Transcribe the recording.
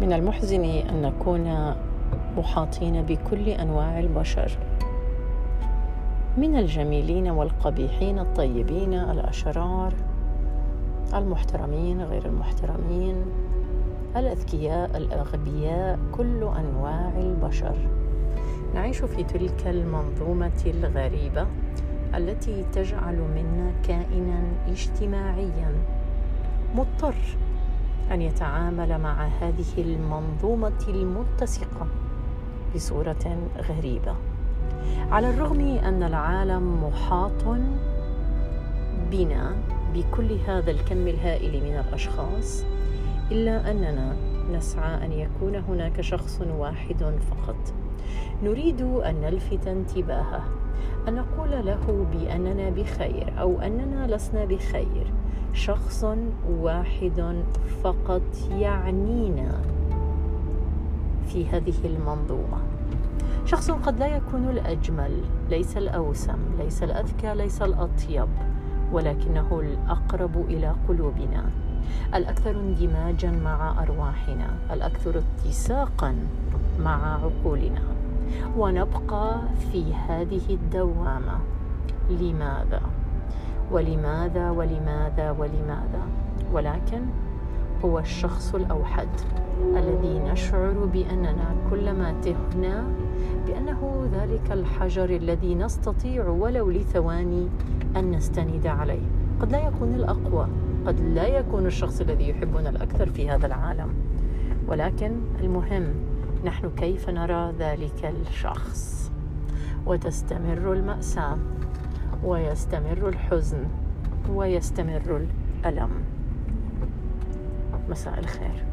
من المحزن أن نكون محاطين بكل أنواع البشر. من الجميلين والقبيحين الطيبين الأشرار المحترمين غير المحترمين الأذكياء الأغبياء كل أنواع البشر. نعيش في تلك المنظومة الغريبة التي تجعل منا كائنا اجتماعيا مضطر أن يتعامل مع هذه المنظومة المتسقة بصورة غريبة. على الرغم أن العالم محاط بنا بكل هذا الكم الهائل من الأشخاص إلا أننا نسعى أن يكون هناك شخص واحد فقط. نريد أن نلفت انتباهه أن نقول له بأننا بخير أو أننا لسنا بخير. شخص واحد فقط يعنينا في هذه المنظومة. شخص قد لا يكون الأجمل ليس الأوسم ليس الأذكى ليس الأطيب ولكنه الأقرب إلى قلوبنا. الأكثر اندماجا مع أرواحنا الأكثر اتساقا مع عقولنا. ونبقى في هذه الدوامة. لماذا؟ ولماذا ولماذا ولماذا؟ ولكن هو الشخص الأوحد الذي نشعر بأننا كلما تهنا بأنه ذلك الحجر الذي نستطيع ولو لثواني أن نستند عليه. قد لا يكون الأقوى قد لا يكون الشخص الذي يحبنا الأكثر في هذا العالم. ولكن المهم نحن كيف نرى ذلك الشخص؟ وتستمر المأساة. ويستمر الحزن ويستمر الألم. مساء الخير.